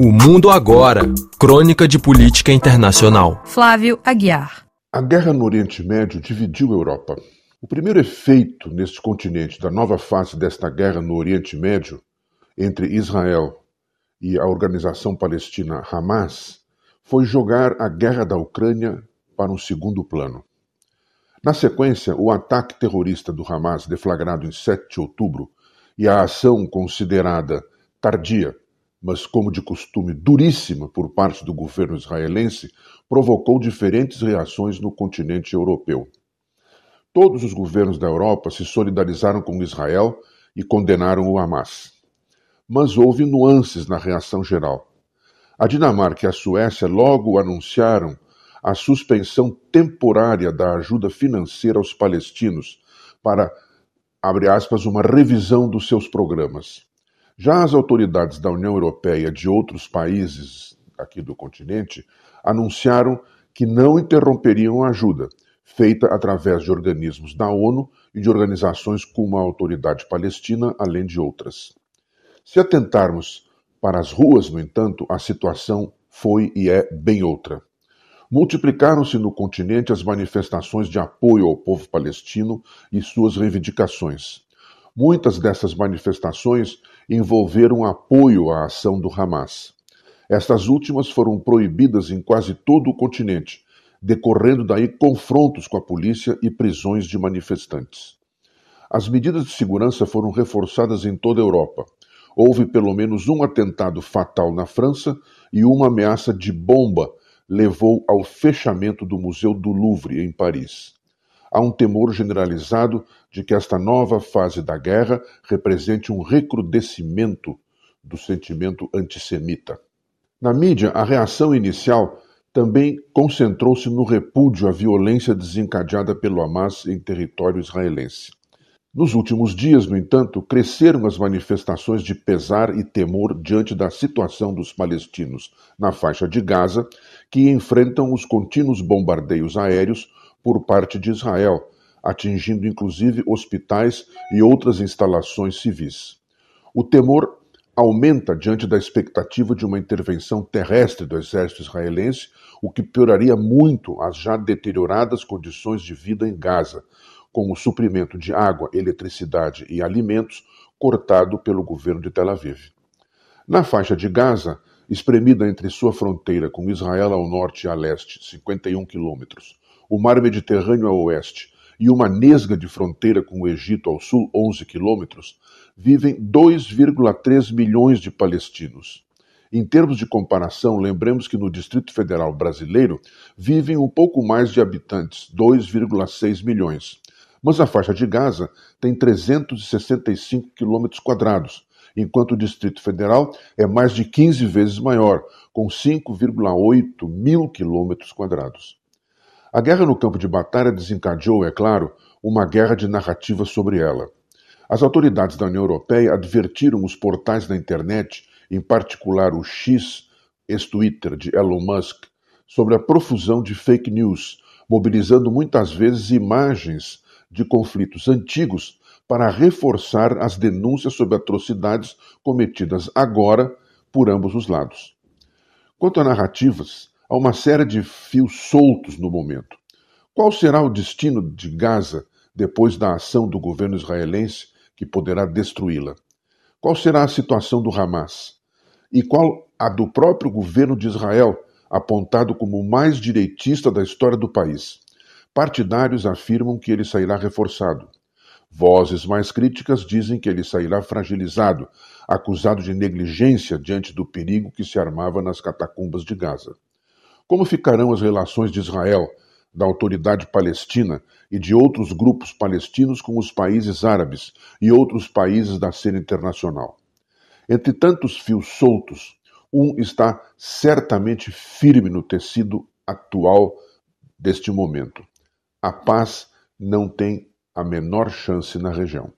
O Mundo Agora Crônica de Política Internacional. Flávio Aguiar. A guerra no Oriente Médio dividiu a Europa. O primeiro efeito neste continente da nova fase desta guerra no Oriente Médio entre Israel e a organização palestina Hamas foi jogar a guerra da Ucrânia para um segundo plano. Na sequência, o ataque terrorista do Hamas, deflagrado em 7 de outubro, e a ação considerada tardia, mas como de costume duríssima por parte do governo israelense, provocou diferentes reações no continente europeu. Todos os governos da Europa se solidarizaram com Israel e condenaram o Hamas. Mas houve nuances na reação geral. A Dinamarca e a Suécia logo anunciaram a suspensão temporária da ajuda financeira aos palestinos para, abre aspas, uma revisão dos seus programas. Já as autoridades da União Europeia de outros países aqui do continente anunciaram que não interromperiam a ajuda, feita através de organismos da ONU e de organizações como a Autoridade Palestina, além de outras. Se atentarmos para as ruas, no entanto, a situação foi e é bem outra. Multiplicaram-se no continente as manifestações de apoio ao povo palestino e suas reivindicações. Muitas dessas manifestações envolveram apoio à ação do Hamas. Estas últimas foram proibidas em quase todo o continente, decorrendo daí confrontos com a polícia e prisões de manifestantes. As medidas de segurança foram reforçadas em toda a Europa. Houve pelo menos um atentado fatal na França e uma ameaça de bomba levou ao fechamento do Museu do Louvre, em Paris. Há um temor generalizado de que esta nova fase da guerra represente um recrudescimento do sentimento antissemita. Na mídia, a reação inicial também concentrou-se no repúdio à violência desencadeada pelo Hamas em território israelense. Nos últimos dias, no entanto, cresceram as manifestações de pesar e temor diante da situação dos palestinos na faixa de Gaza, que enfrentam os contínuos bombardeios aéreos por parte de Israel, atingindo inclusive hospitais e outras instalações civis. O temor aumenta diante da expectativa de uma intervenção terrestre do exército israelense, o que pioraria muito as já deterioradas condições de vida em Gaza, com o suprimento de água, eletricidade e alimentos cortado pelo governo de Tel Aviv. Na faixa de Gaza, espremida entre sua fronteira com Israel ao norte e a leste, 51 quilômetros, o mar Mediterrâneo a oeste e uma nesga de fronteira com o Egito ao sul, 11 quilômetros, vivem 2,3 milhões de palestinos. Em termos de comparação, lembremos que no Distrito Federal brasileiro vivem um pouco mais de habitantes, 2,6 milhões. Mas a faixa de Gaza tem 365 quilômetros quadrados, enquanto o Distrito Federal é mais de 15 vezes maior, com 5,8 mil quilômetros quadrados. A guerra no campo de batalha desencadeou, é claro, uma guerra de narrativa sobre ela. As autoridades da União Europeia advertiram os portais da internet, em particular o X, ex-Twitter de Elon Musk, sobre a profusão de fake news, mobilizando muitas vezes imagens de conflitos antigos para reforçar as denúncias sobre atrocidades cometidas agora por ambos os lados. Quanto a narrativas, há uma série de fios soltos no momento. Qual será o destino de Gaza depois da ação do governo israelense que poderá destruí-la? Qual será a situação do Hamas? E qual a do próprio governo de Israel, apontado como o mais direitista da história do país? Partidários afirmam que ele sairá reforçado. Vozes mais críticas dizem que ele sairá fragilizado, acusado de negligência diante do perigo que se armava nas catacumbas de Gaza. Como ficarão as relações de Israel, da autoridade palestina e de outros grupos palestinos com os países árabes e outros países da cena internacional? Entre tantos fios soltos, um está certamente firme no tecido atual deste momento a paz não tem a menor chance na região.